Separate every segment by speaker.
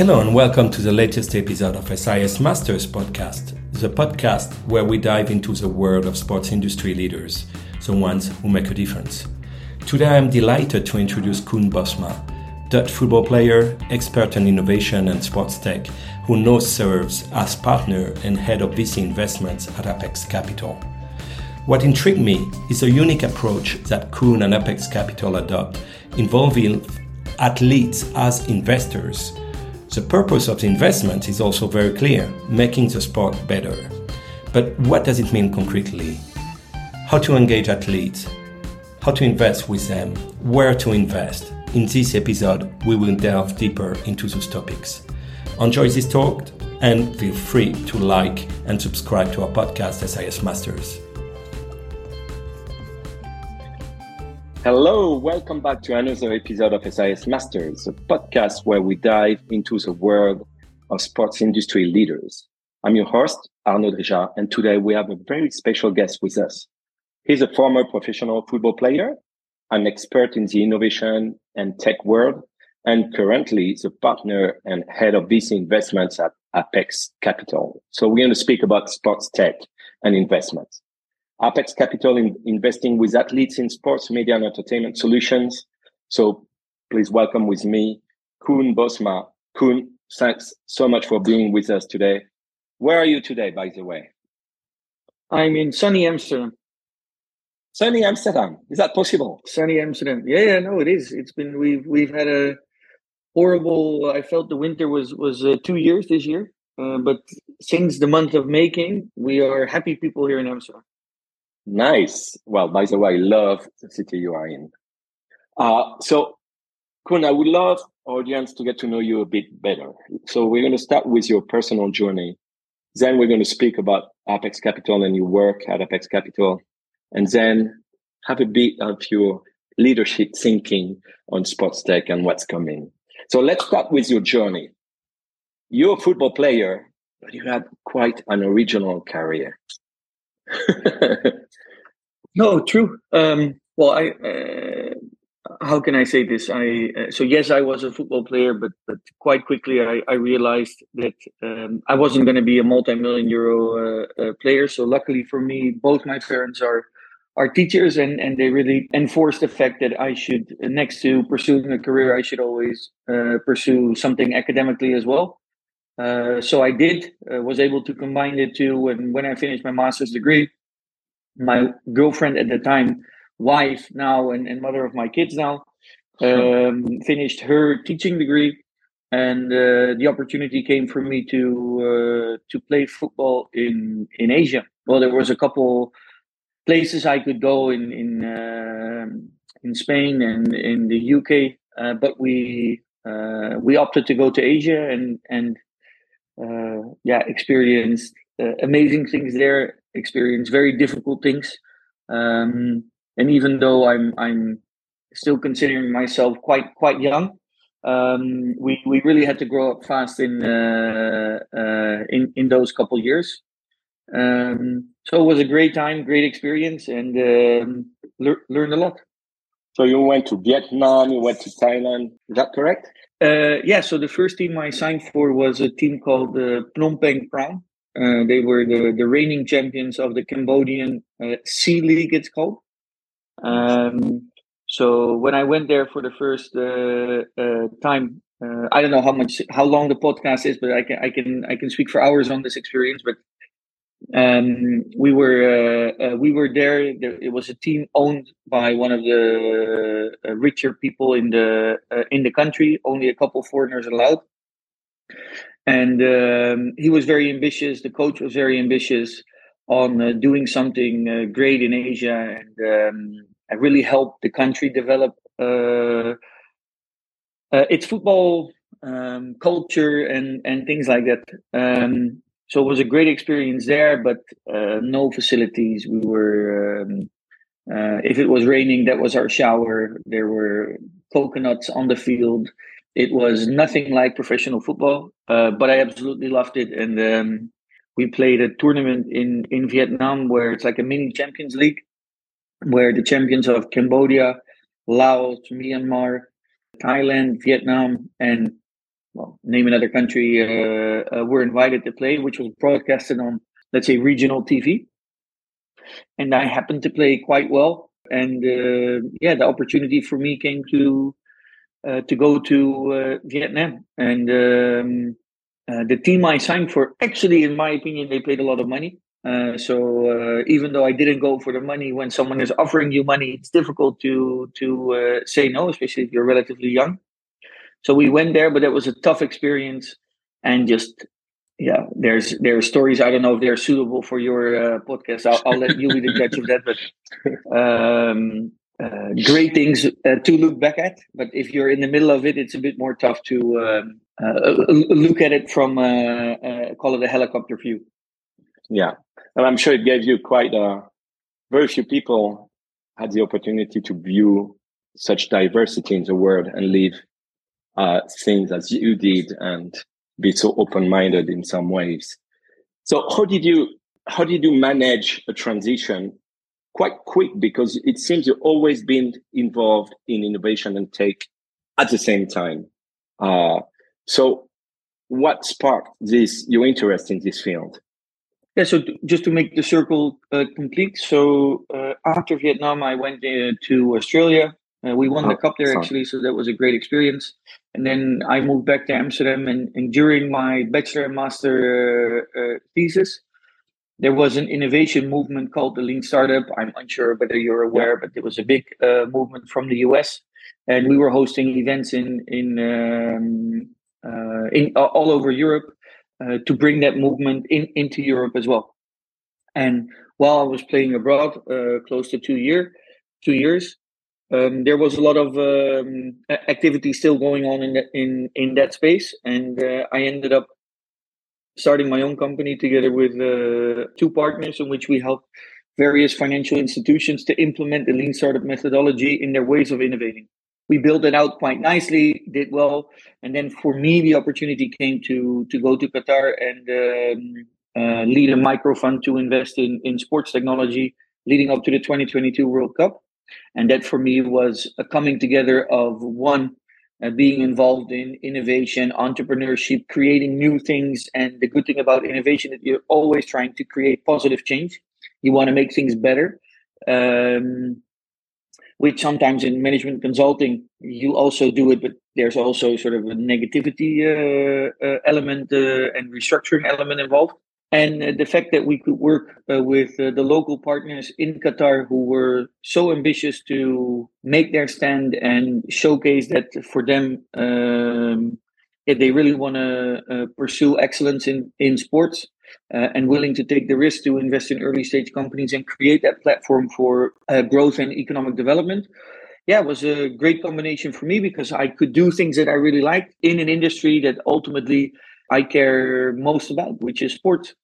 Speaker 1: Hello and welcome to the latest episode of SIS Masters podcast, the podcast where we dive into the world of sports industry leaders, the ones who make a difference. Today I'm delighted to introduce Koen Bosma, Dutch football player, expert in innovation and sports tech, who now serves as partner and head of VC investments at Apex Capital. What intrigued me is a unique approach that Koen and Apex Capital adopt, involving athletes as investors the purpose of the investment is also very clear making the sport better. But what does it mean concretely? How to engage athletes? How to invest with them? Where to invest? In this episode, we will delve deeper into those topics. Enjoy this talk and feel free to like and subscribe to our podcast, SIS Masters.
Speaker 2: Hello, welcome back to another episode of SIS Masters, a podcast where we dive into the world of sports industry leaders. I'm your host, Arnaud Dreja, and today we have a very special guest with us. He's a former professional football player, an expert in the innovation and tech world, and currently the partner and head of VC investments at Apex Capital. So we're going to speak about sports tech and investments. Apex Capital in investing with athletes in sports, media, and entertainment solutions. So please welcome with me, Koen Bosma. Koen, thanks so much for being with us today. Where are you today, by the way?
Speaker 3: I'm in sunny Amsterdam.
Speaker 2: Sunny Amsterdam. Is that possible?
Speaker 3: Sunny Amsterdam. Yeah, yeah, no, it is. It's been we've we've had a horrible. I felt the winter was was uh, two years this year, uh, but since the month of making, we are happy people here in Amsterdam.
Speaker 2: Nice. Well, by the way, I love the city you are in. Uh, so, Koen, I would love audience to get to know you a bit better. So we're going to start with your personal journey. Then we're going to speak about Apex Capital and your work at Apex Capital. And then have a bit of your leadership thinking on sports tech and what's coming. So let's start with your journey. You're a football player, but you had quite an original career.
Speaker 3: no, true. Um, well, I uh, how can I say this? I uh, so yes, I was a football player, but but quite quickly I, I realized that um, I wasn't going to be a multi-million euro uh, uh, player. So luckily for me, both my parents are are teachers, and and they really enforced the fact that I should, next to pursuing a career, I should always uh, pursue something academically as well. Uh, so I did, uh, was able to combine the two. And when I finished my master's degree, my girlfriend at the time, wife now, and, and mother of my kids now, um, finished her teaching degree. And uh, the opportunity came for me to uh, to play football in in Asia. Well, there was a couple places I could go in in um, in Spain and in the UK, uh, but we we opted to go to Asia and and yeah, experienced uh, amazing things there, experienced very difficult things. Um, and even though I'm I'm still considering myself quite quite young, um, we we really had to grow up fast in uh, uh, in in those couple years. Um, so it was a great time, great experience, and um, le- learned a lot.
Speaker 2: So you went to Vietnam, you went to Thailand. Is that correct?
Speaker 3: Uh, yeah, so the first team I signed for was a team called the Phnom Penh Crown. Uh, they were the, the reigning champions of the Cambodian uh, C League, it's called. Um, so when I went there for the first uh, uh, time, uh, I don't know how much how long the podcast is, but I can I can I can speak for hours on this experience. But um, we were uh, uh, we were there. It was a team owned by one of the uh, richer people in the uh, in the country. Only a couple foreigners allowed, and um, he was very ambitious. The coach was very ambitious on uh, doing something uh, great in Asia, and um, really help the country develop its football um, culture and and things like that. So it was a great experience there, but uh, no facilities. We were, um, uh, if it was raining, that was our shower. There were coconuts on the field. It was nothing like professional football, uh, but I absolutely loved it. And um, we played a tournament in in Vietnam where it's like a mini Champions League, where the champions of Cambodia, Laos, Myanmar, Thailand, Vietnam, and well, name another country, uh, uh, were invited to play, which was broadcasted on, let's say, regional TV. And I happened to play quite well. And uh, yeah, the opportunity for me came to uh, to go to uh, Vietnam. And um, uh, the team I signed for, actually, in my opinion, they paid a lot of money. So even though I didn't go for the money, when someone is offering you money, it's difficult to to say no, especially if you're relatively young. So we went there, but it was a tough experience, and just yeah, there's there are stories. I don't know if they're suitable for your uh, podcast. I'll, I'll, let you be the judge of that. But um, uh, great things to look back at. But if you're in the middle of it, it's a bit more tough to um, look at it from call it a helicopter view.
Speaker 2: Yeah, and I'm sure it gave you quite a very few people had the opportunity to view such diversity in the world and live uh, things as you did and be so open-minded in some ways. So how did you how did you manage a transition quite quick because it seems you've always been involved in innovation and tech at the same time. Uh, so what sparked this your interest in this field?
Speaker 3: Yeah, so just to make the circle uh, complete, so uh, after Vietnam, I went uh, to Australia. Uh, we won oh, the cup there actually, so that was a great experience. And then I moved back to Amsterdam, and, and during my bachelor and master uh, uh, thesis, there was an innovation movement called the Lean Startup. I'm unsure whether you're aware, but it was a big movement from the US, and we were hosting events in in um, in all over Europe uh, to bring that movement in into Europe as well. And while I was playing abroad, uh, close to two year, two years, um, there was a lot of um, activity still going on in that in in that space, and uh, I ended up starting my own company together with uh, two partners, in which we help various financial institutions to implement the lean startup methodology in their ways of innovating. We built it out quite nicely, did well, and then for me the opportunity came to to go to Qatar and um, uh, lead a micro fund to invest in in sports technology leading up to the 2022 World Cup, and that for me was a coming together of one. Uh, being involved in innovation, entrepreneurship, creating new things. And the good thing about innovation is you're always trying to create positive change. You want to make things better. Um, which sometimes in management consulting you also do it, but there's also sort of a negativity uh, uh, element uh, and restructuring element involved. And uh, the fact that we could work uh, with uh, the local partners in Qatar who were so ambitious to make their stand and showcase that for them, um, they really want to pursue excellence in, in sports, uh, and willing to take the risk to invest in early stage companies and create that platform for uh, growth and economic development. Yeah, it was a great combination for me because I could do things that I really liked in an industry that ultimately I care most about, which is sports.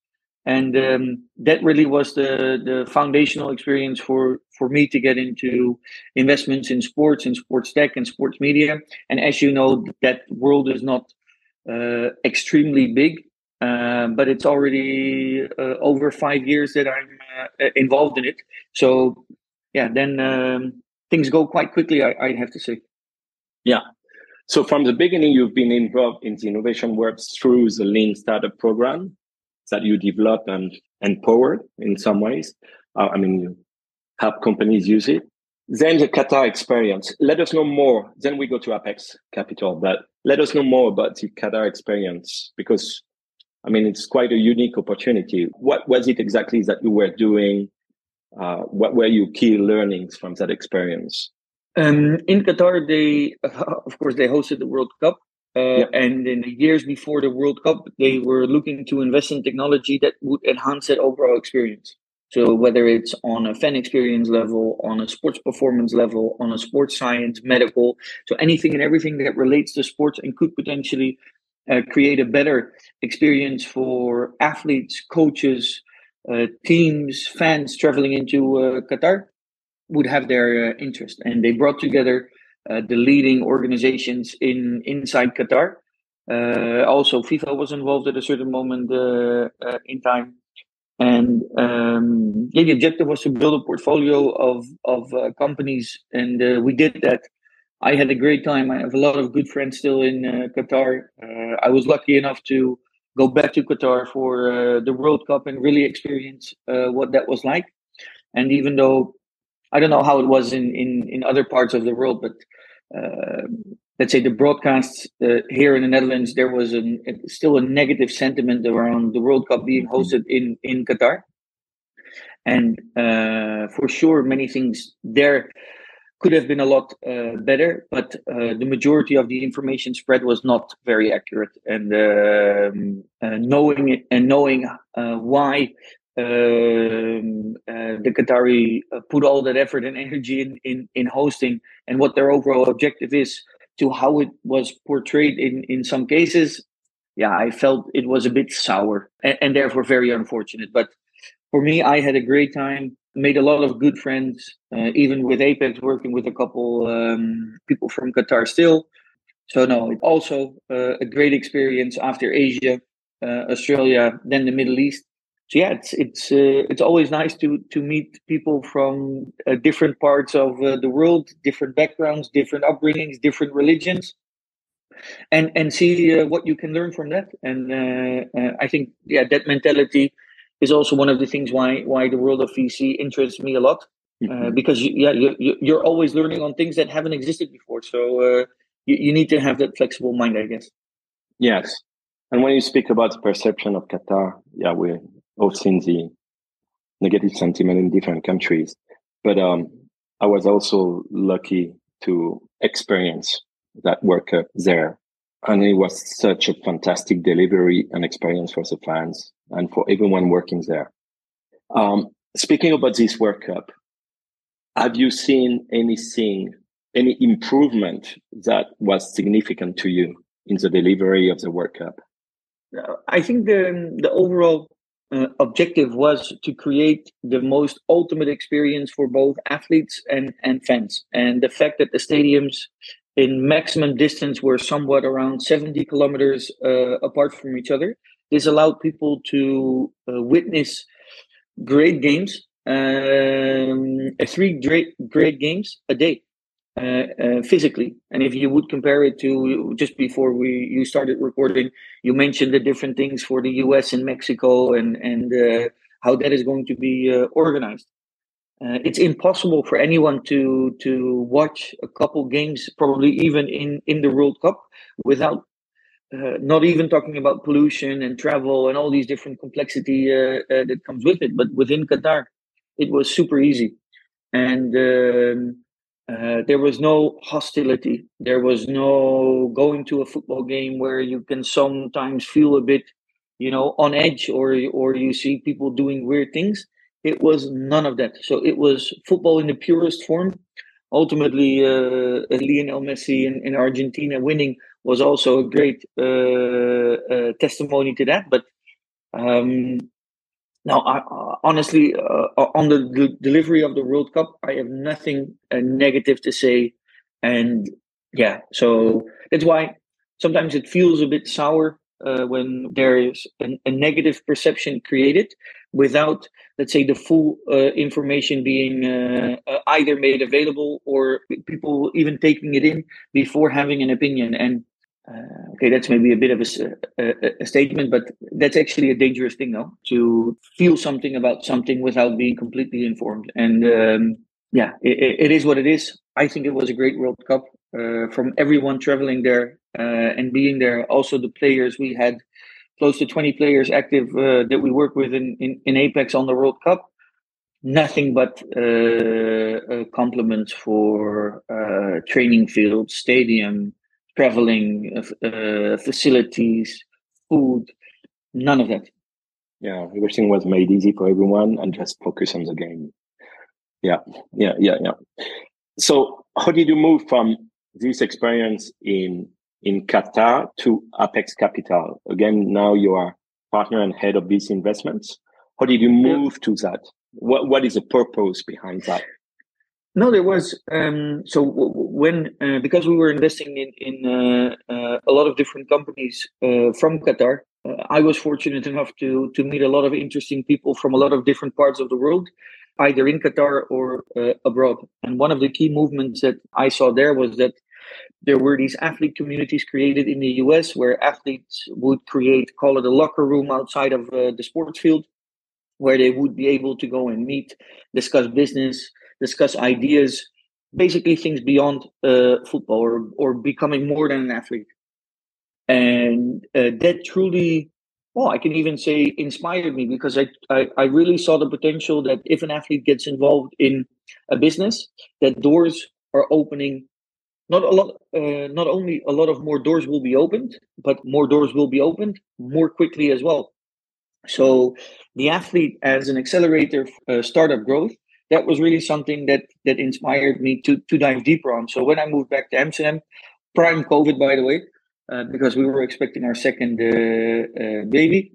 Speaker 3: And um, that really was the, the foundational experience for, for me to get into investments in sports and sports tech and sports media. And as you know, that world is not uh, extremely big. Uh, but it's already uh, over five years that I'm uh, involved in it. So, yeah, then um, things go quite quickly, I, I have to say.
Speaker 2: Yeah. So, from the beginning, you've been involved in the innovation work through the Lean Startup program that you developed and empowered in some ways. Uh, I mean, you help companies use it. Then the Qatar experience. Let us know more. Then we go to Apex Capital, but let us know more about the Qatar experience because I mean, it's quite a unique opportunity. What was it exactly that you were doing? Uh, what were your key learnings from that experience?
Speaker 3: Um, in Qatar, they, of course, they hosted the World Cup. Uh. And in the years before the World Cup, they were looking to invest in technology that would enhance that overall experience. So whether it's on a fan experience level, on a sports performance level, on a sports science, medical, so anything and everything that relates to sports and could potentially uh, create a better experience for athletes, coaches, uh, teams, fans traveling into uh, Qatar would have their uh, interest. And they brought together uh, the leading organizations in inside Qatar. Uh, also, FIFA was involved at a certain moment in time. And um, yeah, the objective was to build a portfolio of of companies, and we did that I had a great time. I have a lot of good friends still in uh, Qatar. Uh, I was lucky enough to go back to Qatar for uh, the World Cup and really experience uh, what that was like. And even though I don't know how it was in in, in other parts of the world, but uh, let's say the broadcasts uh, here in the Netherlands, there was an, still a negative sentiment around the World Cup being mm-hmm. hosted in in Qatar. And for sure, many things there could have been a lot uh, better, but uh, the majority of the information spread was not very accurate. And um, uh, knowing it and knowing uh, why um, uh, the Qatari uh, put all that effort and energy in, in, in hosting and what their overall objective is to how it was portrayed in, in some cases, yeah, I felt it was a bit sour and, and therefore very unfortunate. But for me, I had a great time made a lot of good friends, uh, even with Apex, working with a couple um, people from Qatar still. So no, also uh, a great experience after Asia, uh, Australia, then the Middle East. So yeah, it's it's uh, it's always nice to to meet people from uh, different parts of uh, the world, different backgrounds, different upbringings, different religions, and and see what you can learn from that. And I think yeah, that mentality is also one of the things why why the world of VC interests me a lot. Uh, mm-hmm. because you, yeah, you, you're always learning on things that haven't existed before. So uh, you, you need to have that flexible mind, I guess.
Speaker 2: Yes, and when you speak about the perception of Qatar, yeah, we've all seen the negative sentiment in different countries. But um, I was also lucky to experience that World there. And it was such a fantastic delivery and experience for the fans and for everyone working there. Um, speaking about this World Cup, have you seen anything, any improvement that was significant to you in the delivery of the World Cup?
Speaker 3: I think the the overall uh, objective was to create the most ultimate experience for both athletes and and fans. And the fact that the stadiums in maximum distance were somewhat around 70 kilometers uh, apart from each other this allowed people to uh, witness great games, um, three great great games a day. Uh, uh, physically. And if you would compare it to just before we you started recording, you mentioned the different things for the U.S. and Mexico and and uh, how that is going to be organized. Uh, it's impossible for anyone to to watch a couple games, probably even in in the World Cup, without uh, not even talking about pollution and travel and all these different complexity uh, that comes with it. But within Qatar, it was super easy, and um, uh, there was no hostility. There was no going to a football game where you can sometimes feel a bit, you know, on edge, or or you see people doing weird things. It was none of that. So it was football in the purest form. Ultimately, uh, Lionel Messi in, in Argentina winning was also a great uh, uh, testimony to that. But um, now, I, uh, honestly, uh, on the, the, delivery of the World Cup, I have nothing uh, negative to say. And yeah, so that's why sometimes it feels a bit sour uh, when there is an, a negative perception created without, let's say, the full information being either made available or people even taking it in before having an opinion. And uh, okay, that's maybe a bit of a, a, a, statement, but that's actually a dangerous thing, though, to feel something about something without being completely informed. And um, yeah, it, it is what it is. I think it was a great World Cup uh, from everyone traveling there uh, and being there. Also, the players we had close to 20 players active uh, that we work with in, in, in, Apex on the World Cup. Nothing but uh, uh, compliments for training field, stadium, traveling, uh, uh, facilities, food, none of that.
Speaker 2: Yeah, everything was made easy for everyone and just focus on the game. Yeah, yeah, yeah, yeah. So, how did you move from this experience in in Qatar to Apex Capital? Again, now you are partner and head of VC investments. How did you move yeah. to that? What what is the purpose behind that?
Speaker 3: No, there was. Um, so when uh, because we were investing in in uh, uh, a lot of different companies uh, from Qatar, uh, I was fortunate enough to to meet a lot of interesting people from a lot of different parts of the world, either in Qatar or abroad. And one of the key movements that I saw there was that There were these athlete communities created in the US where athletes would create, call it a locker room outside of uh, the sports field, where they would be able to go and meet, discuss business, discuss ideas, basically things beyond uh, football or, or becoming more than an athlete. And uh, that truly well, I can even say inspired me because I, I, I really saw the potential that if an athlete gets involved in a business, that doors are opening. Not a lot, uh, not only a lot of more doors will be opened, but more doors will be opened more quickly as well. So, the athlete as an accelerator uh, startup growth that was really something that that inspired me to to dive deeper on. So when I moved back to Amsterdam, prime COVID, by the way, uh, because we were expecting our second uh, uh, baby.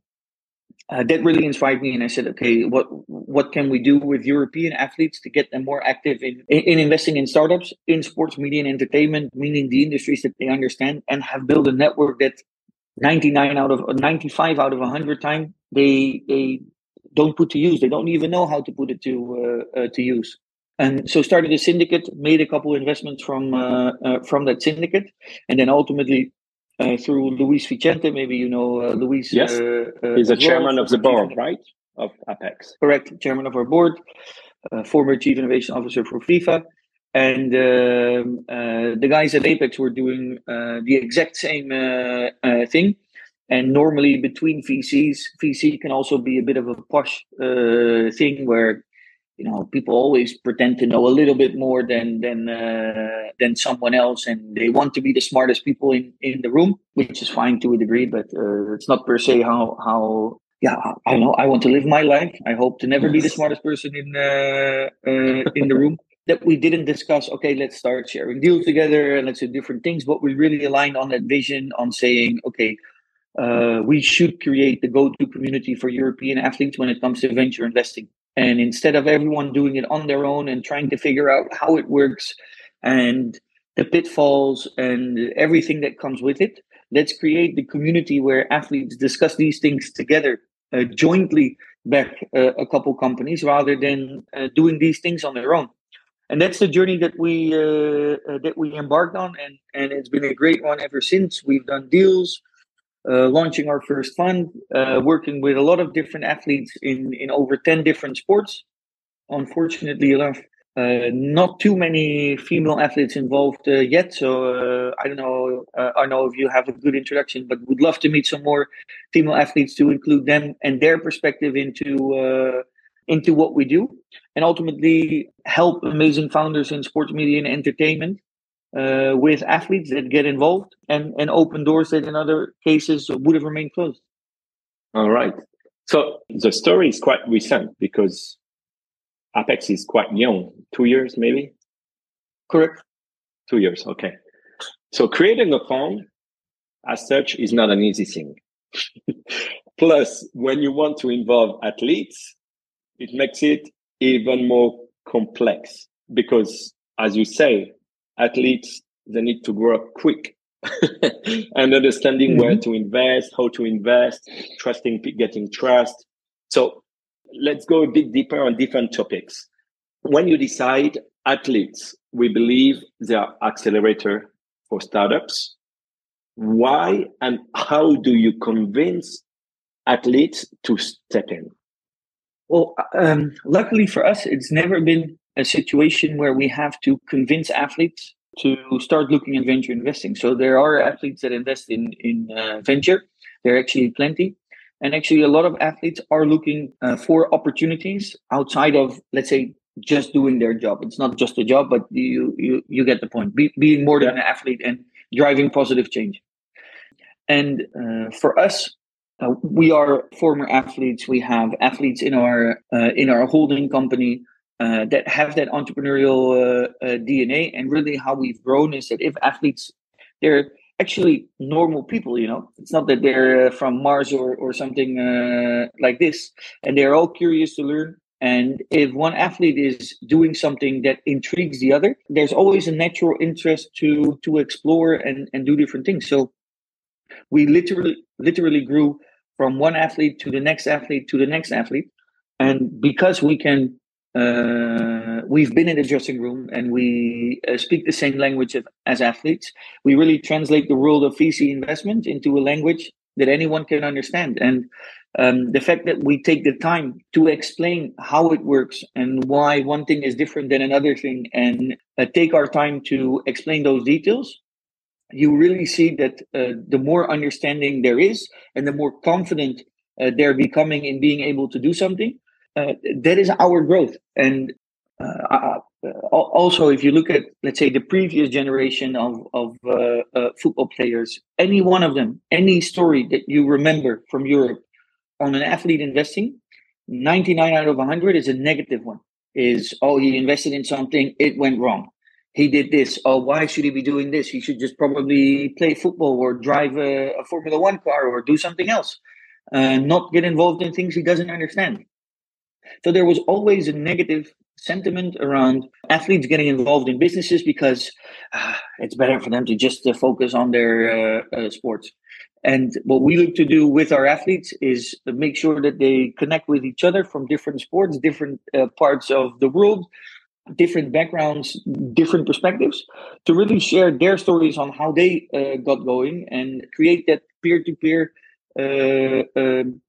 Speaker 3: that really inspired me, and I said, "Okay, what what can we do with European athletes to get them more active in, in, in investing in startups, in sports media and entertainment, meaning the industries that they understand, and have built a network that 99 out of 95 out of 100 time they they don't put to use. They don't even know how to put it to uh, uh, to use and so started a syndicate made a couple investments from uh, uh, from that syndicate and then ultimately uh, through Luis Vicente. Maybe you know uh, Luis.
Speaker 2: Yes, he's the chairman of the board, right, of Apex.
Speaker 3: Correct, chairman of our board, former chief innovation officer for FIFA. And um, the guys at Apex were doing the exact same thing. And normally between VCs, VC can also be a bit of a posh thing where you know people always pretend to know a little bit more than than uh, than someone else. And they want to be the smartest people in in the room which is fine to a degree but uh, it's not per se how how yeah i know i want to live my life. I hope to never be the smartest person in uh, uh, in the room. That we didn't discuss okay let's start sharing deals together and let's do different things but we really aligned on that vision on saying okay uh, we should create the go-to community for European athletes when it comes to venture investing. And instead of everyone doing it on their own and trying to figure out how it works and the pitfalls and everything that comes with it, let's create the community where athletes discuss these things together uh, jointly back uh, a couple companies rather than uh, doing these things on their own and that's the journey that we uh, uh, that we embarked on and and it's been a great one ever since we've done deals uh, launching our first fund, uh, working with a lot of different athletes in, in over 10 different sports. Unfortunately enough, uh, not too many female athletes involved uh, yet. So uh, I don't know. I know if you have a good introduction, but would love to meet some more female athletes to include them and their perspective into into what we do, and ultimately help amazing founders in sports media and entertainment uh, with athletes that get involved and, and open doors that in other cases would have remained closed.
Speaker 2: All right. So the story is quite recent because Apex is quite young, two years maybe?
Speaker 3: Correct.
Speaker 2: Two years, okay. So creating a fund as such is not an easy thing. Plus, when you want to involve athletes, it makes it even more complex because, as you say, athletes they need to grow up quick and understanding mm-hmm. where to invest, how to invest, trusting, getting trust. So let's go a bit deeper on different topics. When you decide athletes, we believe they are accelerator for startups. Why and how do you convince athletes to step in?
Speaker 3: Well, um, luckily for us, it's never been a situation where we have to convince athletes to start looking at venture investing. So there are athletes that invest in in uh, venture. There are actually plenty, and actually a lot of athletes are looking uh, for opportunities outside of let's say just doing their job. It's not just a job, but you you you get the point. Be, being more than an athlete and driving positive change. And uh, for us, uh, we are former athletes. We have athletes in our uh, in our holding company uh, that have that entrepreneurial uh, uh, DNA. And really, how we've grown is that if athletes, they're actually normal people, you know, it's not that they're uh, from Mars or, or something uh, like this. And they're all curious to learn. And if one athlete is doing something that intrigues the other, there's always a natural interest to to explore and, and do different things. So we literally literally grew from one athlete to the next athlete to the next athlete. And because we can uh, we've been in the dressing room and we uh, speak the same language as, as athletes. We really translate the world of VC investment into a language that anyone can understand. And um, the fact that we take the time to explain how it works and why one thing is different than another thing and uh, take our time to explain those details you really see that uh, the more understanding there is and the more confident uh, they're becoming in being able to do something uh, that is our growth and uh, also if you look at let's say the previous generation of, of uh, football players any one of them any story that you remember from europe on an athlete investing, 99 out of 100 is a negative one. Is, oh, he invested in something, it went wrong. He did this. Oh, why should he be doing this? He should just probably play football or drive a, a Formula One car or do something else, uh, not get involved in things he doesn't understand. So there was always a negative sentiment around athletes getting involved in businesses because uh, it's better for them to just uh, focus on their uh, uh, sports. And what we look to do with our athletes is make sure that they connect with each other from different sports, different uh, parts of the world, different backgrounds, different perspectives, to really share their stories on how they uh, got going and create that peer-to-peer uh, um,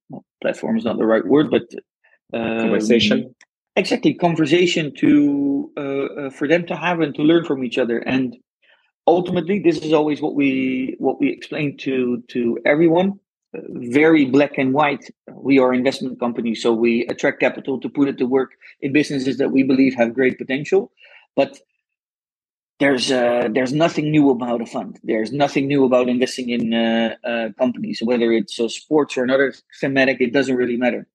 Speaker 3: platform is not the right word, but
Speaker 2: conversation.
Speaker 3: Exactly, conversation to uh, uh, for them to have and to learn from each other. And ultimately this is always what we what we explain to to everyone. Uh, very black and white we are investment companies so we attract capital to put it to work in businesses that we believe have great potential. But there's uh, there's nothing new about a fund. There's nothing new about investing in uh, uh companies whether it's uh, sports or another thematic it doesn't really matter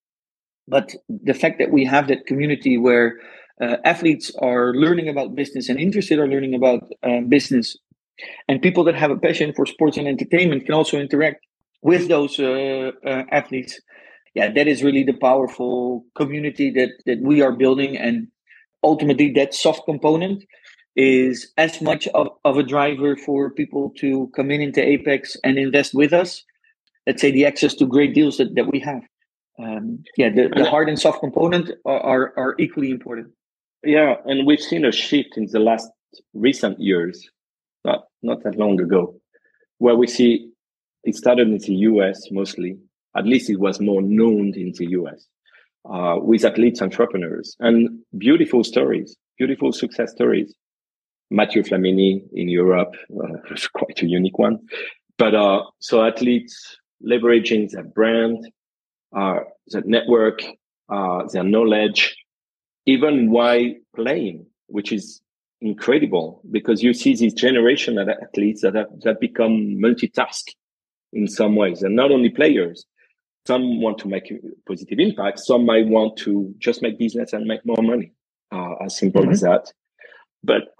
Speaker 3: but the fact that we have that community where uh, athletes are learning about business and interested are learning about uh, business and people that have a passion for sports and entertainment can also interact with those uh, uh athletes yeah that is really the powerful community that that we are building. And ultimately that soft component is as much of, of a driver for people to come in into apex and invest with us let's say the access to great deals that, that we have um, yeah the, the hard and soft component are, are, are equally important
Speaker 2: yeah, and we've seen a shift in the last recent years, not not that long ago, where we see it started in the US mostly. At least it was more known in the US uh, with athletes, entrepreneurs, and beautiful stories, beautiful success stories. Mathieu Flamini in Europe uh, was quite a unique one. But uh, so athletes leveraging their brand, uh, their network, uh, their knowledge, even while playing, which is incredible because you see this generation of athletes that have, that become multitask in some ways, and not only players. Some want to make a positive impact. Some might want to just make business and make more money. Uh, as simple mm-hmm. as that. But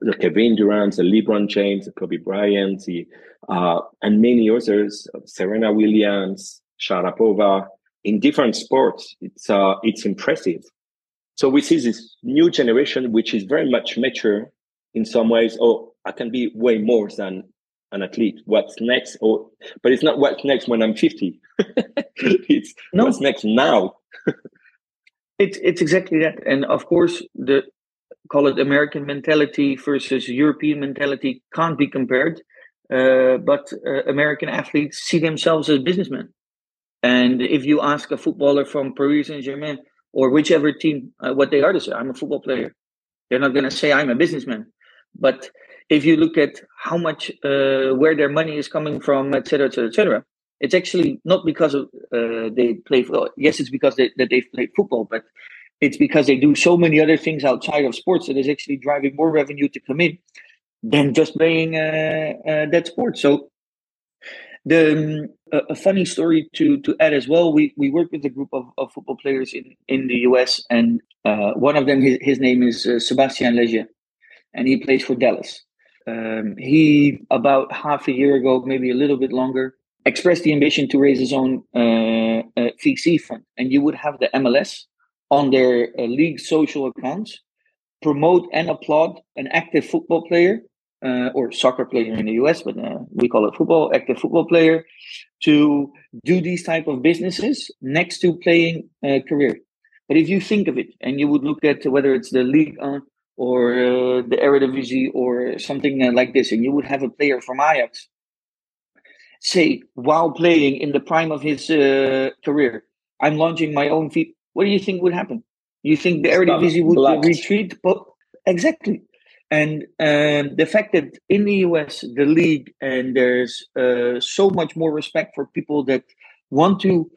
Speaker 2: the Kevin Durant, the LeBron James, the Kobe Bryant, the, uh, and many others, Serena Williams, Sharapova, in different sports, it's uh, it's impressive so we see this new generation, which is very much mature in some ways. Oh, I can be way more than an athlete. What's next? Or, but it's not what's next when I'm 50. it's no. what's next now.
Speaker 3: it's it's exactly that. And of course, the call it American mentality versus European mentality can't be compared. Uh, but uh, American athletes see themselves as businessmen. And if you ask a footballer from Paris Saint Germain, or whichever team uh, what they are to say. I'm a football player. They're not going to say I'm a businessman. But if you look at how much uh, where their money is coming from, et cetera, et cetera, et cetera, it's actually not because of uh, they play. Yes, it's because they, that they've played football, but it's because they do so many other things outside of sports that is actually driving more revenue to come in than just playing uh, uh, that sport. So the um, a, funny story to to add as well. We we work with a group of, of football players in in the US, and uh, one of them his, his name is uh, Sebastian Lletget, and he plays for Dallas. Um, he about half a year ago, maybe a little bit longer, expressed the ambition to raise his own uh, uh VC fund, and you would have the MLS on their uh, league social accounts promote and applaud an active football player uh, or soccer player in the US, but uh, we call it football, active football player, to do these type of businesses next to playing a career. But if you think of it and you would look at whether it's the League or uh, the Eredivisie or something uh, like this, and you would have a player from Ajax say while playing in the prime of his uh, career, I'm launching my own feet. What do you think would happen? You think the Eredivisie would Black. retreat? But exactly. And um, the fact that in the US, the league, and there's uh, so much more respect for people that want to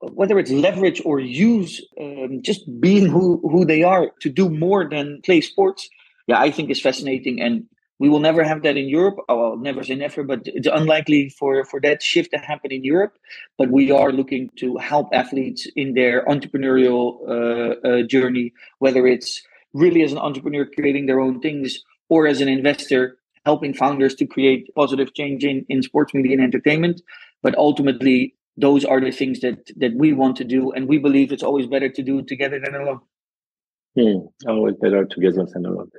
Speaker 3: whether it's leverage or use um, just being who, who they are to do more than play sports, yeah, I think is fascinating. And we will never have that in Europe. Oh, well, never say never, but it's unlikely for, for that shift to happen in Europe. But we are looking to help athletes in their entrepreneurial uh, uh, journey, whether it's really as an entrepreneur creating their own things or as an investor helping founders to create positive change in, in sports media and entertainment. But ultimately, those are the things that that we want to do and we believe it's always better to do together than alone
Speaker 2: hmm. always better together than alone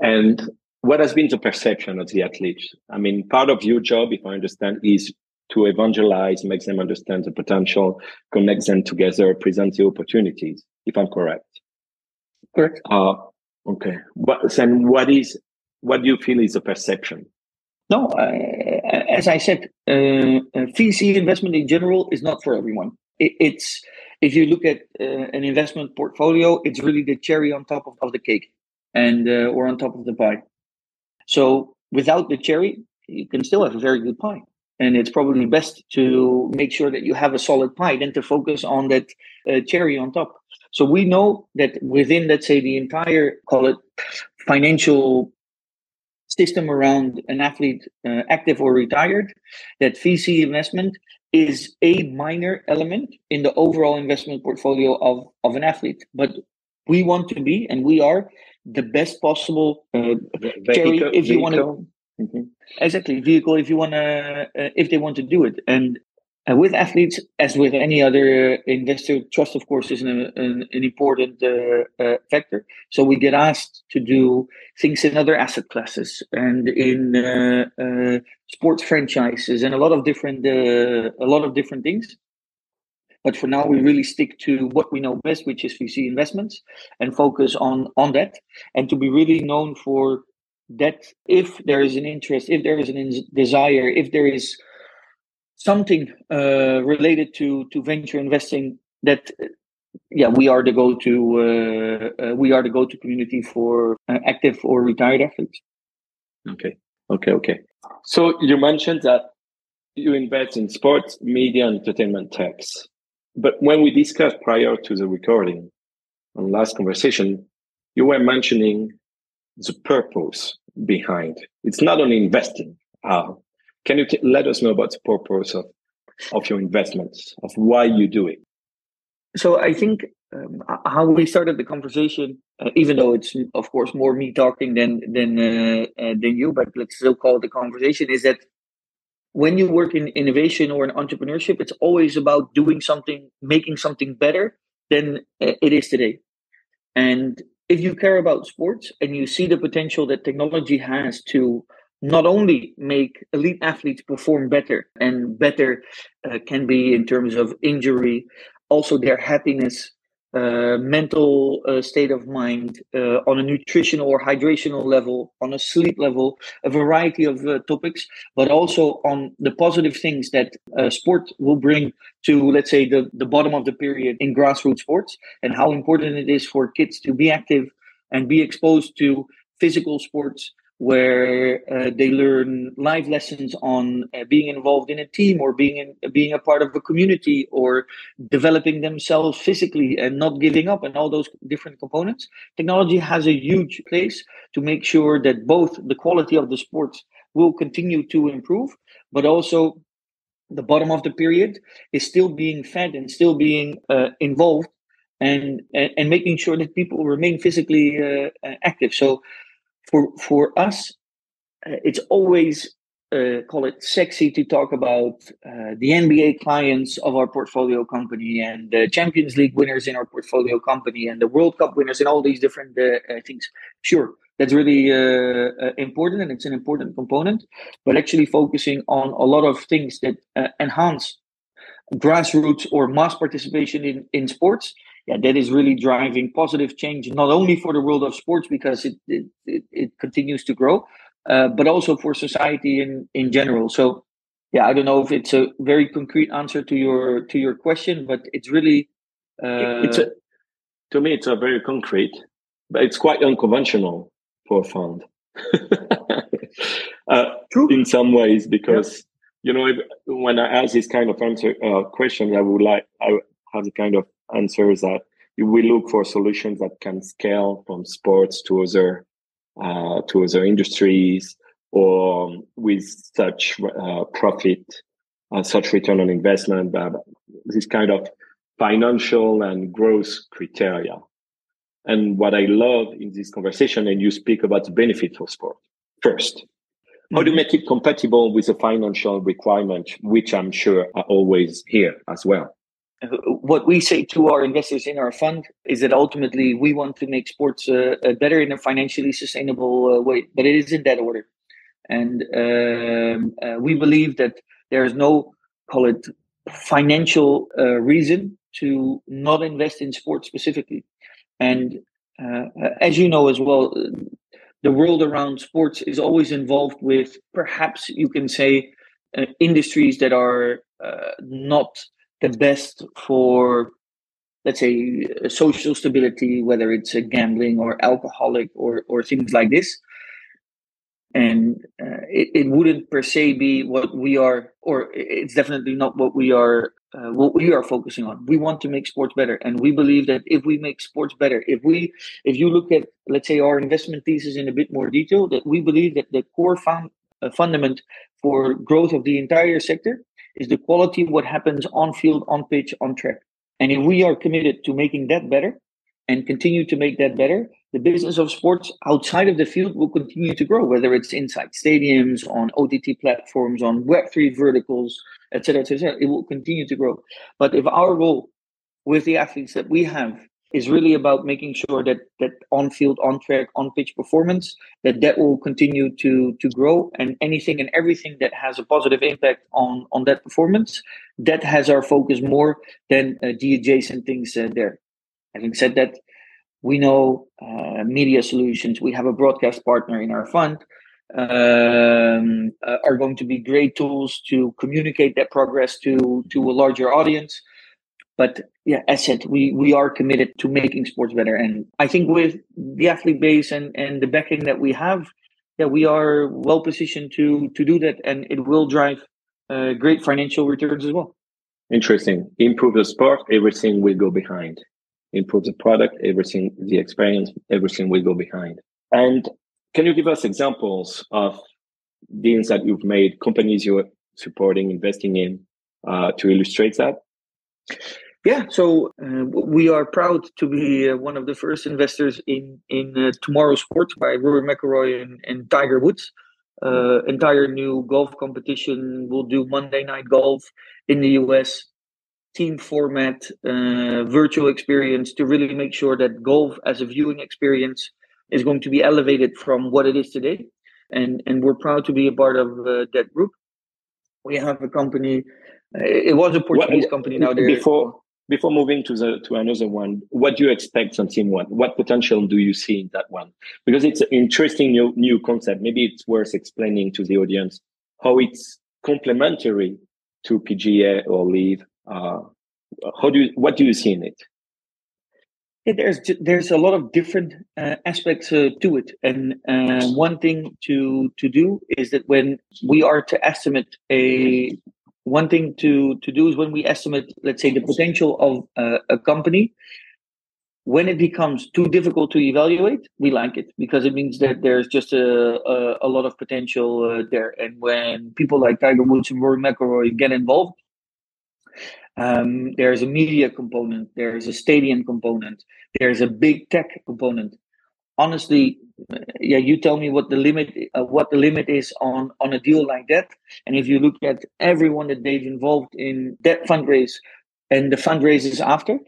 Speaker 2: and what has been the perception of the athletes i mean part of your job if i understand is to evangelize make them understand the potential connect them together present the opportunities if i'm correct
Speaker 3: correct
Speaker 2: uh, okay but then what is what do you feel is the perception
Speaker 3: no, uh, as I said, uh, VC investment in general is not for everyone. It, it's if you look at uh, an investment portfolio, it's really the cherry on top of, of the cake, and uh, or on top of the pie. So without the cherry, you can still have a very good pie, and it's probably best to make sure that you have a solid pie than to focus on that uh, cherry on top. So we know that within, let's say, the entire call it financial system around an athlete, uh, active or retired, that VC investment is a minor element in the overall investment portfolio of, of an athlete. But we want to be, and we are, the best possible uh, cherry if you want to. Mm-hmm. Exactly, vehicle if you want to, uh, if they want to do it. And and with athletes, as with any other investor, trust, of course, is an, an, an important uh, uh, factor. So we get asked to do things in other asset classes and in uh, uh sports franchises and a lot of different uh, a lot of different things. But for now, we really stick to what we know best, which is VC investments, and focus on on that, and to be really known for that. If there is an interest, if there is a in- desire, if there is something uh, related to to venture investing that yeah we are the go-to uh, uh, we are the go-to community for uh, active or retired athletes.
Speaker 2: Okay. Okay okay. So you mentioned that you invest in sports media and entertainment techs but when we discussed prior to the recording on last conversation you were mentioning the purpose behind. It's not only investing uh, can you let us know about the purpose of, of your investments, of why you do it?
Speaker 3: So I think um, how we started the conversation, uh, even though it's of course more me talking than than uh, uh, than you, but let's still call it the conversation, is that when you work in innovation or in entrepreneurship, it's always about doing something, making something better than uh, it is today. And if you care about sports and you see the potential that technology has to not only make elite athletes perform better and better uh, can be in terms of injury, also their happiness, uh, mental uh, state of mind, uh, on a nutritional or hydrational level, on a sleep level, a variety of uh, topics, but also on the positive things that uh, sport will bring to, let's say, the, the bottom of the period in grassroots sports, and how important it is for kids to be active and be exposed to physical sports where uh, they learn life lessons on uh, being involved in a team or being in, being a part of a community or developing themselves physically and not giving up and all those different components. Technology has a huge place to make sure that both the quality of the sports will continue to improve but also the bottom of the period is still being fed and still being uh, involved and, and, and making sure that people remain physically uh, active. So for for us, uh, it's always uh, call it sexy to talk about uh, the NBA clients of our portfolio company and the Champions League winners in our portfolio company and the World Cup winners and all these different uh, uh things. Sure, that's really uh, important and it's an important component, but actually focusing on a lot of things that enhance grassroots or mass participation in, in sports yeah, that is really driving positive change, not only for the world of sports because it it, it, it continues to grow, uh, but also for society in in general. So, yeah, I don't know if it's a very concrete answer to your to your question, but it's really uh,
Speaker 2: it's a, to me it's a very concrete, but it's quite unconventional for a fund. uh, in some ways, because yeah. you know, if, when I ask this kind of answer uh, question, I would like I have the kind of answers that we look for solutions that can scale from sports to other uh, to other industries or with such uh, profit, uh, such return on investment, but this kind of financial and growth criteria. And what I love in this conversation, and you speak about the benefit of sport first. Mm-hmm. How do you make it compatible with the financial requirement, which I'm sure are always here as well?
Speaker 3: What we say to our investors in our fund is that ultimately we want to make sports uh, uh, better in a financially sustainable uh, way, but it is in that order. And um, uh, we believe that there is no, call it, financial uh, reason to not invest in sports specifically. And uh, as you know as well, the world around sports is always involved with perhaps you can say industries that are not the best for let's say social stability whether it's a gambling or alcoholic or or things like this. And uh, it, it wouldn't per se be what we are or it's definitely not what we are uh, what we are focusing on. We want to make sports better and we believe that if we make sports better if we if you look at let's say our investment thesis in a bit more detail that we believe that the core found, uh, fundament for growth of the entire sector is the quality of what happens on field, on pitch, on track. And if we are committed to making that better and continue to make that better, the business of sports outside of the field will continue to grow, whether it's inside stadiums, on OTT platforms, on Web3 verticals, etc., etc. It will continue to grow. But if our role with the athletes that we have is really about making sure that that on field, on track, on pitch performance that that will continue to to grow, and anything and everything that has a positive impact on on that performance, that has our focus more than uh, the adjacent things uh, there. Having said that, we know uh, media solutions. We have a broadcast partner in our fund. Um, uh, are going to be great tools to communicate that progress to to a larger audience but yeah, as said, we we are committed to making sports better, and I think with the athlete base and and the backing that we have, yeah, we are well positioned to to do that, and it will drive uh, great financial returns as well.
Speaker 2: Interesting. Improve the sport, everything will go behind. Improve the product, everything, the experience, everything will go behind. And can you give us examples of deals that you've made, companies you're supporting, investing in, uh, to illustrate that?
Speaker 3: Yeah, so uh, we are proud to be uh, one of the first investors in in uh, Tomorrow Sports by Rory McIlroy and, and Tiger Woods. Uh, entire new golf competition. We'll do Monday night golf in the US, team format, uh, virtual experience to really make sure that golf as a viewing experience is going to be elevated from what it is today. And and we're proud to be a part of uh, that group. We have a company it was a Portuguese what, company now.
Speaker 2: Before before moving to the to another one, what do you expect from Team One? What potential do you see in that one? Because it's an interesting new new concept. Maybe it's worth explaining to the audience how it's complementary to PGA or LIV. Uh, how do you, what do you see in it?
Speaker 3: Yeah, there's there's a lot of different uh, aspects uh, to it, and uh, one thing to to do is that when we are to estimate a one thing to to do is when we estimate let's say the potential of uh, a company when it becomes too difficult to evaluate we like it because it means that there's just a a, a lot of potential uh, there. And when people like tiger woods and rory mcilroy get involved um, there's a media component there's a stadium component there's a big tech component honestly yeah you tell me what the limit uh, what the limit is on on a deal like that. And if you look at everyone that they've involved in that fundraise and the fundraises after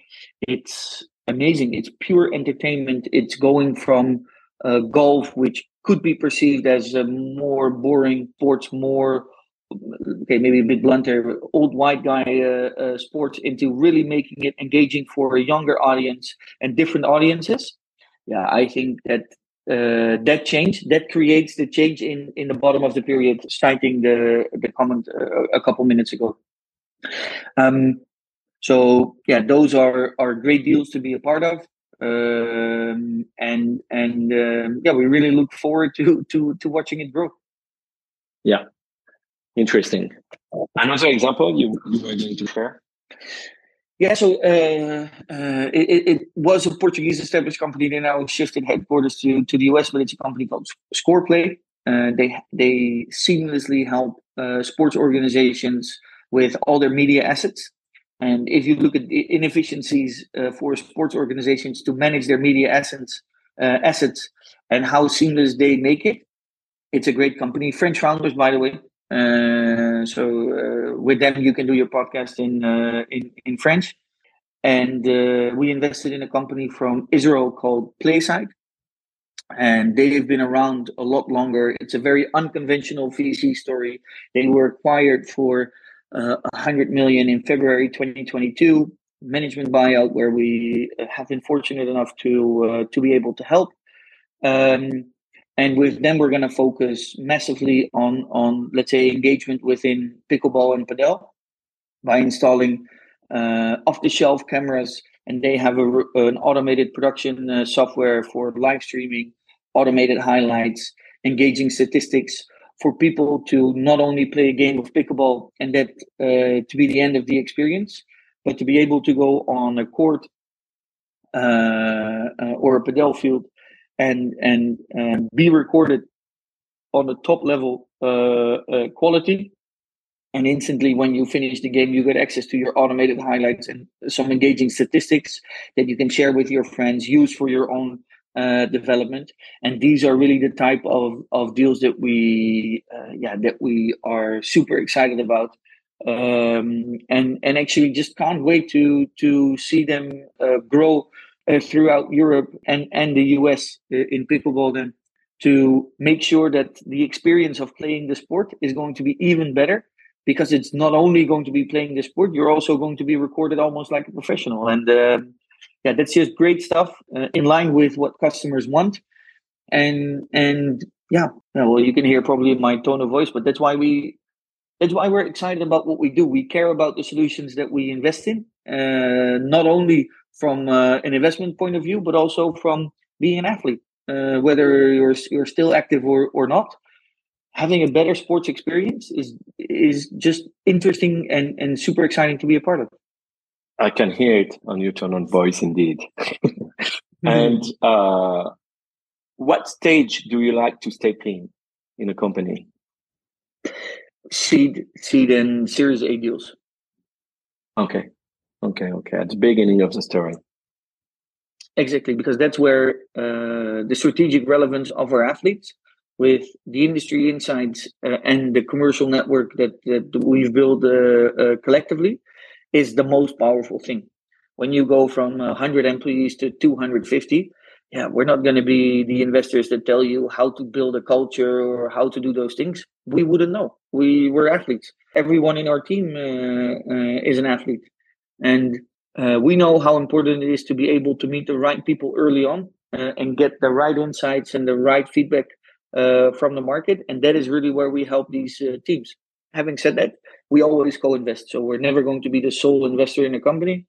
Speaker 3: it's amazing. It's pure entertainment. It's going from uh, golf which could be perceived as a more boring sports more okay, maybe a bit blunter, old white guy uh, uh, sports into really making it engaging for a younger audience and different audiences. Yeah, I think that uh, that change that creates the change in in the bottom of the period, citing the the comment uh, a couple minutes ago. Um, so yeah, those are are great deals to be a part of. Um, and and um, yeah, we really look forward to to to watching it grow.
Speaker 2: Yeah, Interesting. Another example you, you were going to share?
Speaker 3: Yeah, so uh, uh, it, it, was a Portuguese established company. They now shifted headquarters to, to the US, but it's a company called Scoreplay. Uh, they they seamlessly help uh, sports organizations with all their media assets. And if you look at the inefficiencies uh, for sports organizations to manage their media assets, uh, assets and how seamless they make it, it's a great company. French founders, by the way. Uh, so uh, with them, you can do your podcast in uh, in, in French. And we invested in a company from Israel called PlaySight, and they've been around a lot longer. It's a very unconventional VC story. They were acquired for a uh, hundred million in February 2022. Management buyout, where we have been fortunate enough to uh, to be able to help. Um, and with them we're going to focus massively on on let's say engagement within pickleball and padel by installing uh, off-the-shelf cameras and they have a, an automated production uh, software for live streaming automated highlights engaging statistics for people to not only play a game of pickleball and that uh, to be the end of the experience but to be able to go on a court uh, uh, or a padel field and and and be recorded on the top level uh, uh, quality. And instantly when you finish the game you get access to your automated highlights and some engaging statistics that you can share with your friends use for your own uh, development. And these are really the type of, of deals that we uh, yeah that we are super excited about. Um, and and actually just can't wait to to see them uh, grow uh, throughout Europe and, and the US uh, in pickleball then to make sure that the experience of playing the sport is going to be even better because it's not only going to be playing the sport, you're also going to be recorded almost like a professional. And uh, yeah, that's just great stuff uh, in line with what customers want. And and yeah, well, you can hear probably my tone of voice, but that's why we that's why we're excited about what we do. We care about the solutions that we invest in, uh, not only from uh, an investment point of view, but also from being an athlete, uh, whether you're you're still active or, or not. Having a better sports experience is is just interesting and, and super exciting to be a part of.
Speaker 2: I can hear it on your tone of voice, indeed. mm-hmm. And uh, what stage do you like to step in in a company?
Speaker 3: Seed, seed, and Series A deals.
Speaker 2: Okay. Okay, okay. At the beginning of the story.
Speaker 3: Exactly, because that's where uh, the strategic relevance of our athletes with the industry insights uh, and the commercial network that, that we've built uh, uh collectively is the most powerful thing. When you go from 100 employees to 250, yeah, we're not going to be the investors that tell you how to build a culture or how to do those things. We wouldn't know. We were athletes. Everyone in our team uh, uh, is an athlete. And uh, we know how important it is to be able to meet the right people early on uh, and get the right insights and the right feedback uh, from the market. And that is really where we help these uh, teams. Having said that, we always co invest. So we're never going to be the sole investor in a company.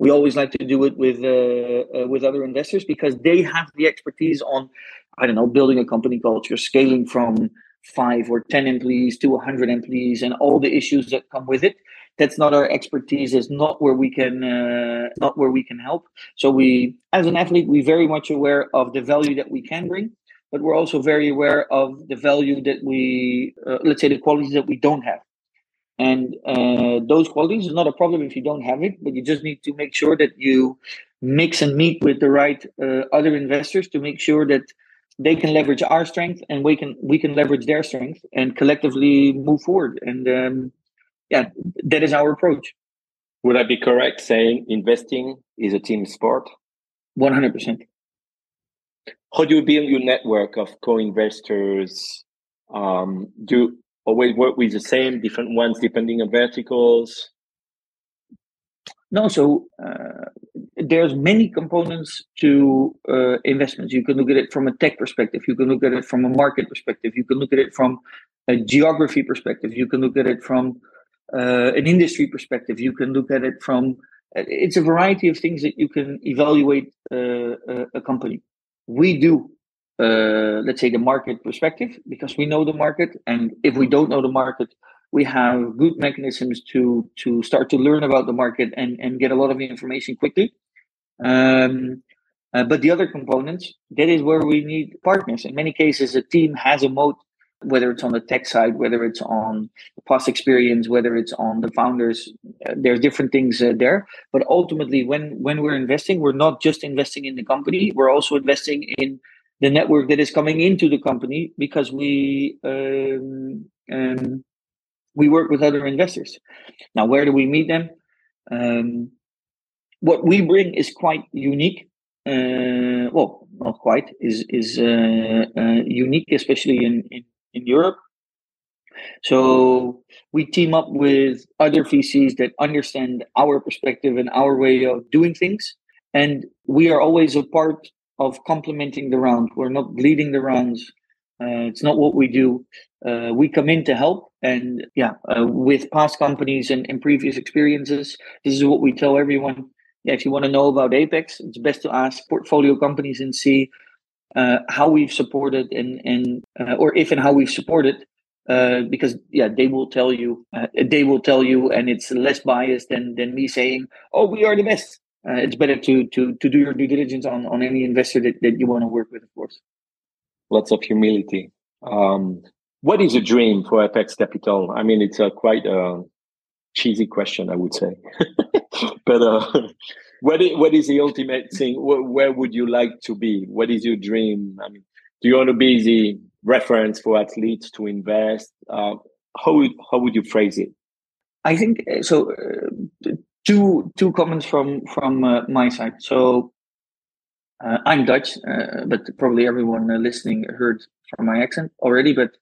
Speaker 3: We always like to do it with uh, uh, with other investors because they have the expertise on, I don't know, building a company culture, scaling from five or ten employees to 100 employees, and all the issues that come with it that's not our expertise is not where we can uh, not where we can help. So we as an athlete we're very much aware of the value that we can bring but we're also very aware of the value that we uh, let's say the qualities that we don't have. And uh, those qualities is not a problem if you don't have it but you just need to make sure that you mix and meet with the right uh, other investors to make sure that they can leverage our strength and we can we can leverage their strength and collectively move forward. And um, yeah, that is our approach.
Speaker 2: Would I be correct saying investing is a team sport?
Speaker 3: 100%.
Speaker 2: How do you build your network of co-investors? Um, do always work with the same different ones depending on verticals?
Speaker 3: No, so uh, there's many components to uh, investments. You can look at it from a tech perspective. You can look at it from a market perspective. You can look at it from a geography perspective. You can look at it from uh, an industry perspective. You can look at it from it's a variety of things that you can evaluate uh, a company. We do, uh, let's say, the market perspective because we know the market, and if we don't know the market, we have good mechanisms to to start to learn about the market and and get a lot of information quickly. Um, uh, but the other components, that is where we need partners. In many cases, a team has a moat whether it's on the tech side, whether it's on the past experience, whether it's on the founders. Uh, there's different things uh, there, but ultimately, when when we're investing, we're not just investing in the company. We're also investing in the network that is coming into the company because we um, um, we work with other investors. Now, where do we meet them? Um, what we bring is quite unique. Uh, well, not quite is is uh, uh, unique, especially in, in in Europe. So we team up with other VCs that understand our perspective and our way of doing things. And we are always a part of complementing the round. We're not leading the rounds. Uh, it's not what we do. Uh, we come in to help. And yeah, uh, with past companies and, and previous experiences, this is what we tell everyone. Yeah, if you want to know about Apex, it's best to ask portfolio companies and see uh, how we've supported and and uh, or if and how we've supported uh, because yeah they will tell you uh, they will tell you and it's less biased than than me saying oh we are the best. Uh, it's better to to to do your due diligence on on any investor that, that you want to work with of course.
Speaker 2: Lots of humility. Um, what is a dream for apex capital? I mean it's a quite a cheesy question i would say. But uh, what is, what is the ultimate thing? Where would you like to be? What is your dream? I mean, do you want to be the reference for athletes to invest? Uh, how would, how would you phrase it?
Speaker 3: I think uh, so. Uh, two two comments from from uh, my side. So uh, I'm Dutch, uh, but probably everyone listening heard from my accent already. But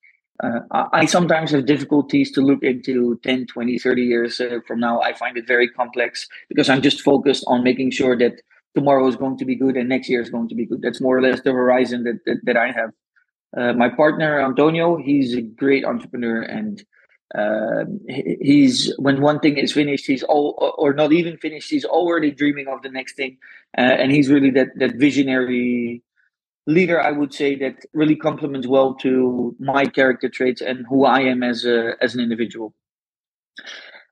Speaker 3: uh, I sometimes have difficulties to look into 10, 20, 30 years uh, from now. I find it very complex because I'm just focused on making sure that tomorrow is going to be good and next year is going to be good. That's more or less the horizon that, that, that I have. Uh, my partner, Antonio, he's a great entrepreneur and um, he's when one thing is finished, he's all or not even finished, he's already dreaming of the next thing. Uh, and he's really that, that visionary leader i would say that really complements well to my character traits and who i am as a as an individual.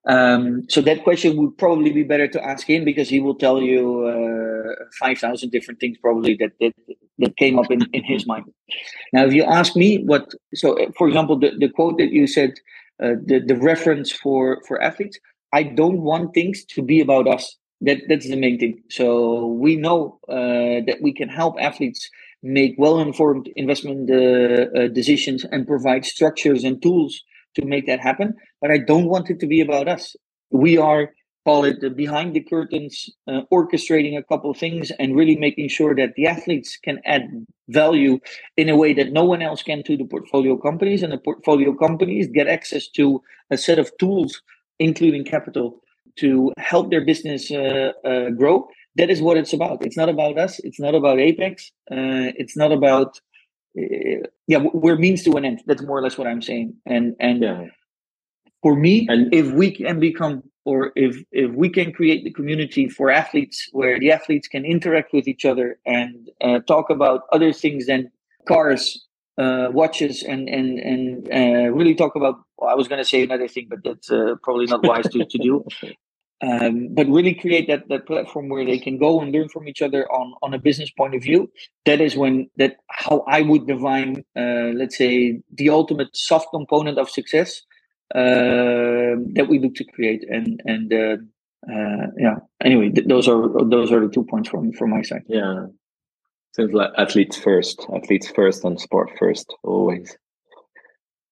Speaker 3: Um, so that question would probably be better to ask him because he will tell you uh, 5000 different things probably that, that that came up in, in his mind. Now if you ask me what so for example the, the quote that you said uh, the, the reference for for athletes i don't want things to be about us. That that's the main thing. So we know uh, that we can help athletes make well-informed investment uh, uh, decisions and provide structures and tools to make that happen. But I don't want it to be about us. We are call it the behind the curtains, uh, orchestrating a couple of things and really making sure that the athletes can add value in a way that no one else can to the portfolio companies, and the portfolio companies get access to a set of tools, including capital, to help their business uh, uh, grow that is what it's about. It's not about us. It's not about Apex. Uh, it's not about uh, yeah. We're means to an end. That's more or less what I'm saying. And and yeah. for me, and if we can become or if if we can create the community for athletes where the athletes can interact with each other and uh, talk about other things than cars uh, watches and and and uh, really talk about. Well, I was going to say another thing, but that's uh, probably not wise to, to do. um, but really create that that platform where they can go and learn from each other on on a business point of view. That is when that how i would define uh, let's say the ultimate soft component of success uh, that we look to create. And and uh, uh yeah. Anyway th- those are those are the two points from from my side.
Speaker 2: Yeah. Seems like athletes first athletes first and sport first always.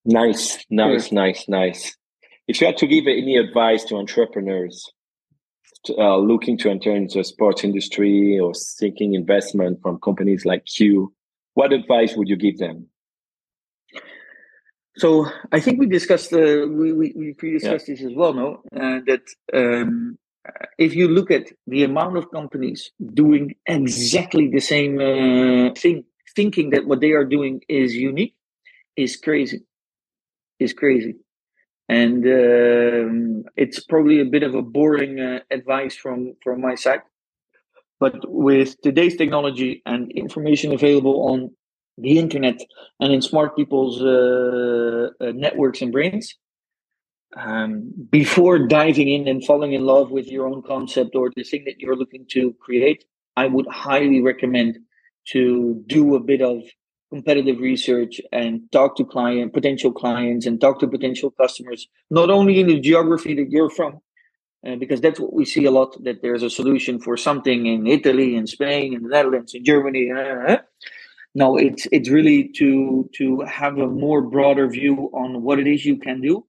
Speaker 2: Nice nice nice nice. If you had to give any advice to entrepreneurs uh, looking to enter into the sports industry or seeking investment from companies like you, what advice would you give them?
Speaker 3: So I think we discussed uh, we we, we pre-discussed yeah. this as well. No, uh, that um, if you look at the amount of companies doing exactly the same uh, thing, thinking that what they are doing is unique, is crazy. Is crazy, and um, it's probably a bit of a boring uh, advice from from my side. But with today's technology and information available on the internet and in smart people's uh, uh, networks and brains um, before diving in and falling in love with your own concept or the thing that you're looking to create i would highly recommend to do a bit of competitive research and talk to client potential clients and talk to potential customers not only in the geography that you're from uh, because that's what we see a lot that there's a solution for something in italy in spain in the netherlands in germany uh, no it's it's really to to have a more broader view on what it is you can do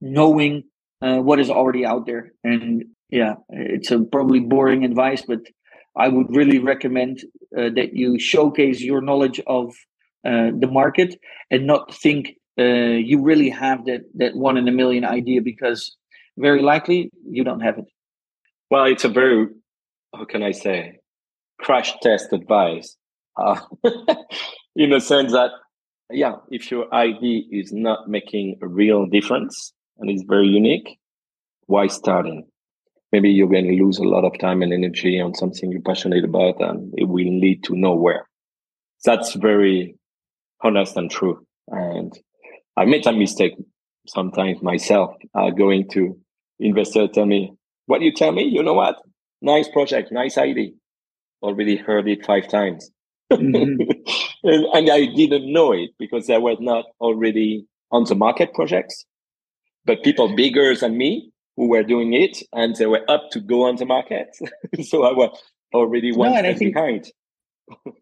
Speaker 3: knowing uh, what is already out there. And yeah it's a probably boring advice but i would really recommend uh, that you showcase your knowledge of uh, the market and not think uh, you really have that that one in a million idea because very likely you don't have it.
Speaker 2: Well it's a very how can i say crash test advice uh, in the sense that yeah if your id is not making a real difference and is very unique why starting? Maybe you're going to lose a lot of time and energy on something you're passionate about and it will lead to nowhere. That's very honest and true and i made a mistake sometimes myself uh, going to investor tell me what you tell me you know what nice project nice idea already heard it five times Mm-hmm. and, and, I didn't know it because I was not already on the market projects, but people bigger than me who were doing it and they were up to go on the market. so I was already one no, step think, behind.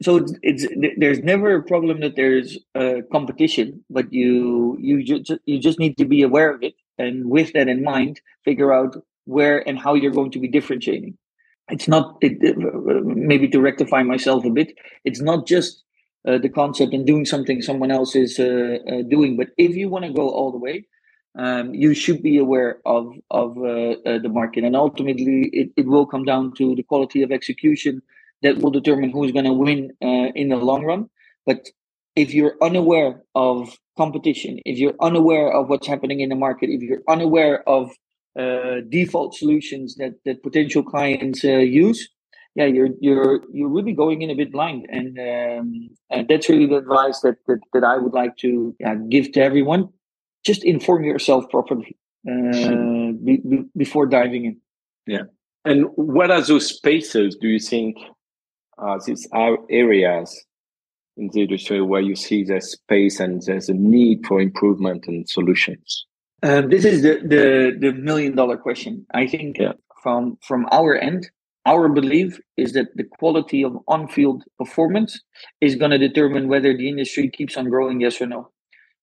Speaker 3: So it's, it's, there's never a problem that there's a competition, but you you just you just need to be aware of it and with that in mind, figure out where and how you're going to be differentiating. It's not it, maybe to rectify myself a bit it's not just uh, the concept and doing something someone else is uh, uh, doing but if you want to go all the way um, you should be aware of of uh, uh, the market. And ultimately it, it will come down to the quality of execution that will determine who's going to win uh, in the long run but if you're unaware of competition if you're unaware of what's happening in the market if you're unaware of uh, default solutions that that potential clients uh, use, yeah, you're you're you're really going in a bit blind, and um, and that's really the advice that that, that I would like to yeah, give to everyone. Just inform yourself properly uh, be, be, before diving in.
Speaker 2: Yeah, and what are those spaces? Do you think uh, these are areas in the industry where you see there's space and there's a need for improvement and solutions?
Speaker 3: Um, this is the, the the million dollar question. I think yeah. from from our end, our belief is that the quality of on field performance is going to determine whether the industry keeps on growing, yes or no.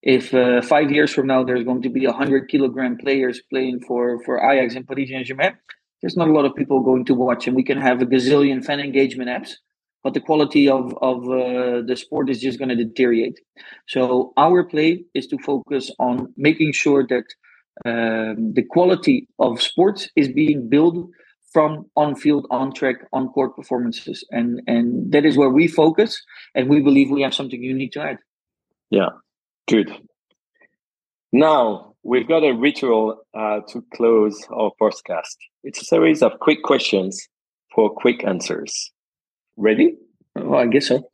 Speaker 3: If uh, five years from now there's going to be hundred kilogram players playing for for Ajax and Paris Saint Germain, there's not a lot of people going to watch, and we can have a gazillion fan engagement apps but the quality of of uh, the sport is just going to deteriorate. So our play is to focus on making sure that um, the quality of sports is being built from on field, on track, on court performances, and and that is where we focus, and we believe we have something unique to add.
Speaker 2: Yeah, good. Now we've got a ritual uh, to close our podcast. It's a series of quick questions for quick answers. Ready?
Speaker 3: Well, I guess so.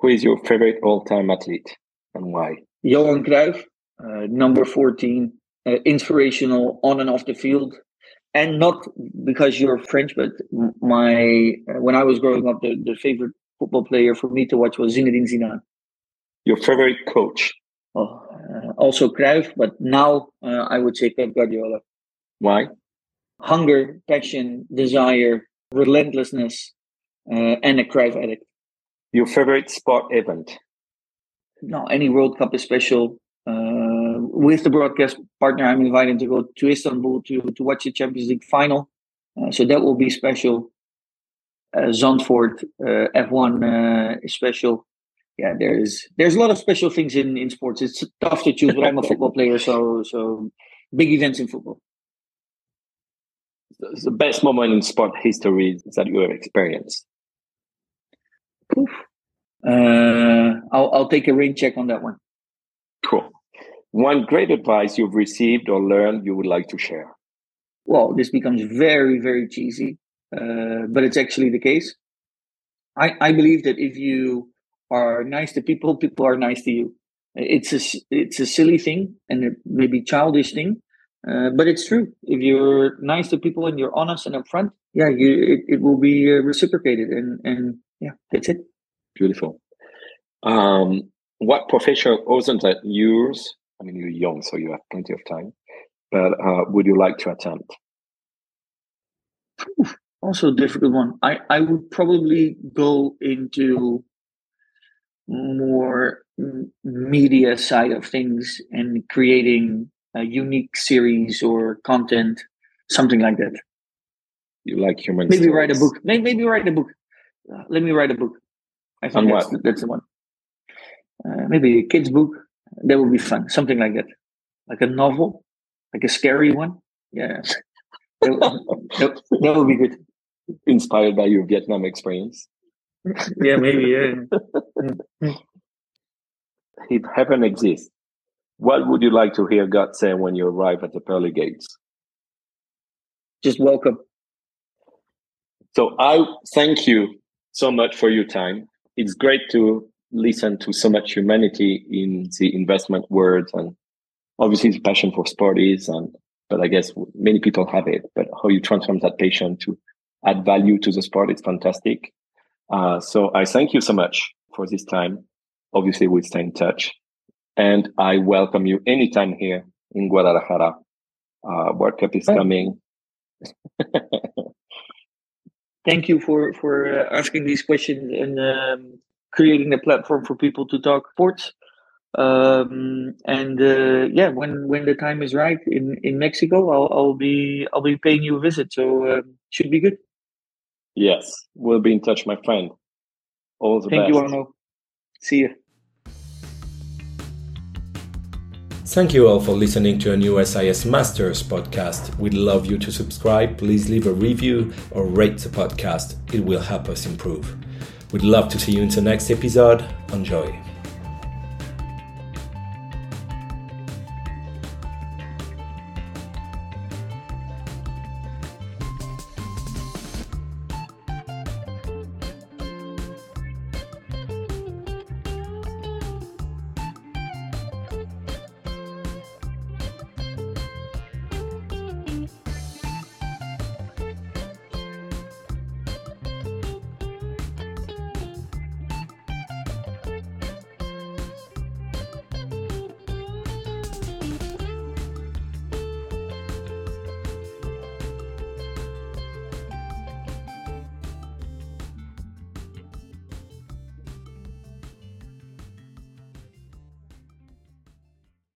Speaker 2: Who is your favorite all-time athlete and why?
Speaker 3: Johan Cruyff, uh, number 14, uh, inspirational on and off the field. And not because you're French, but my uh, when I was growing up, the, the favorite football player for me to watch was Zinedine Zidane.
Speaker 2: Your favorite coach?
Speaker 3: Oh, uh, also Cruyff, but now uh, I would say Pep Guardiola.
Speaker 2: Why?
Speaker 3: Hunger, passion, desire, relentlessness, uh, and a Cruyff addict.
Speaker 2: Your favorite sport event?
Speaker 3: No, any World Cup is special. Uh, with the broadcast partner, I'm invited to go to Istanbul to, to watch the Champions League final. Uh, so that will be special. Uh, Zandvoort uh, F1 uh, is special. yeah, there's there's a lot of special things in in sports. It's tough to choose, but I'm a football player, so so big events in football.
Speaker 2: The best moment in sport history that you have experienced.
Speaker 3: Oof. Uh, I'll I'll take a rain check on that one.
Speaker 2: Cool. One great advice you've received or learned you would like to share.
Speaker 3: Well, this becomes very very cheesy, uh, but it's actually the case. I I believe that if you are nice to people, people are nice to you. It's a it's a silly thing and it may be childish thing, uh, but it's true. If you're nice to people and you're honest and upfront, yeah, you it, it will be uh, reciprocated, and and yeah, that's it.
Speaker 2: Beautiful. Um, what profession wasn't that yours? I mean, you're young, so you have plenty of time. But uh, would you like to attempt?
Speaker 3: Also, a difficult one. I I would probably go into more media side of things and creating a unique series or content, something like that.
Speaker 2: You like human?
Speaker 3: Maybe
Speaker 2: stories.
Speaker 3: write a book. Maybe, maybe write a book. Uh, let me write a book. I think
Speaker 2: On
Speaker 3: that's, that's the one. Uh, maybe a kid's book. That would be fun. Something like that, like a novel, like a scary one. Yeah, that, that, that would be good.
Speaker 2: Inspired by your Vietnam experience.
Speaker 3: Yeah, maybe. Yeah.
Speaker 2: If heaven exists, what would you like to hear God say when you arrive at the pearly gates?
Speaker 3: Just welcome.
Speaker 2: So I thank you so much for your time. It's great to listen to so much humanity in the investment world and obviously the passion for sport is and but I guess many people have it. But how you transform that passion to add value to the sport is fantastic. Uh, so I thank you so much for this time. Obviously, we'll stay in touch, and I welcome you anytime here in Guadalajara. Uh, World Cup is coming.
Speaker 3: Thank you for for uh, asking these questions and um, creating a platform for people to talk sports. Um, and uh, yeah, when when the time is right in in Mexico, I'll I'll be I'll be paying you a visit. So um, should be good.
Speaker 2: Yes, we'll be in touch, my friend. All the
Speaker 3: Thank
Speaker 2: best.
Speaker 3: you, Arno. See you.
Speaker 1: Thank you all for listening to a new SIS Masters podcast. We'd love you to subscribe. Please leave a review or rate the podcast. It will help us improve. We'd love to see you in the next episode. Enjoy.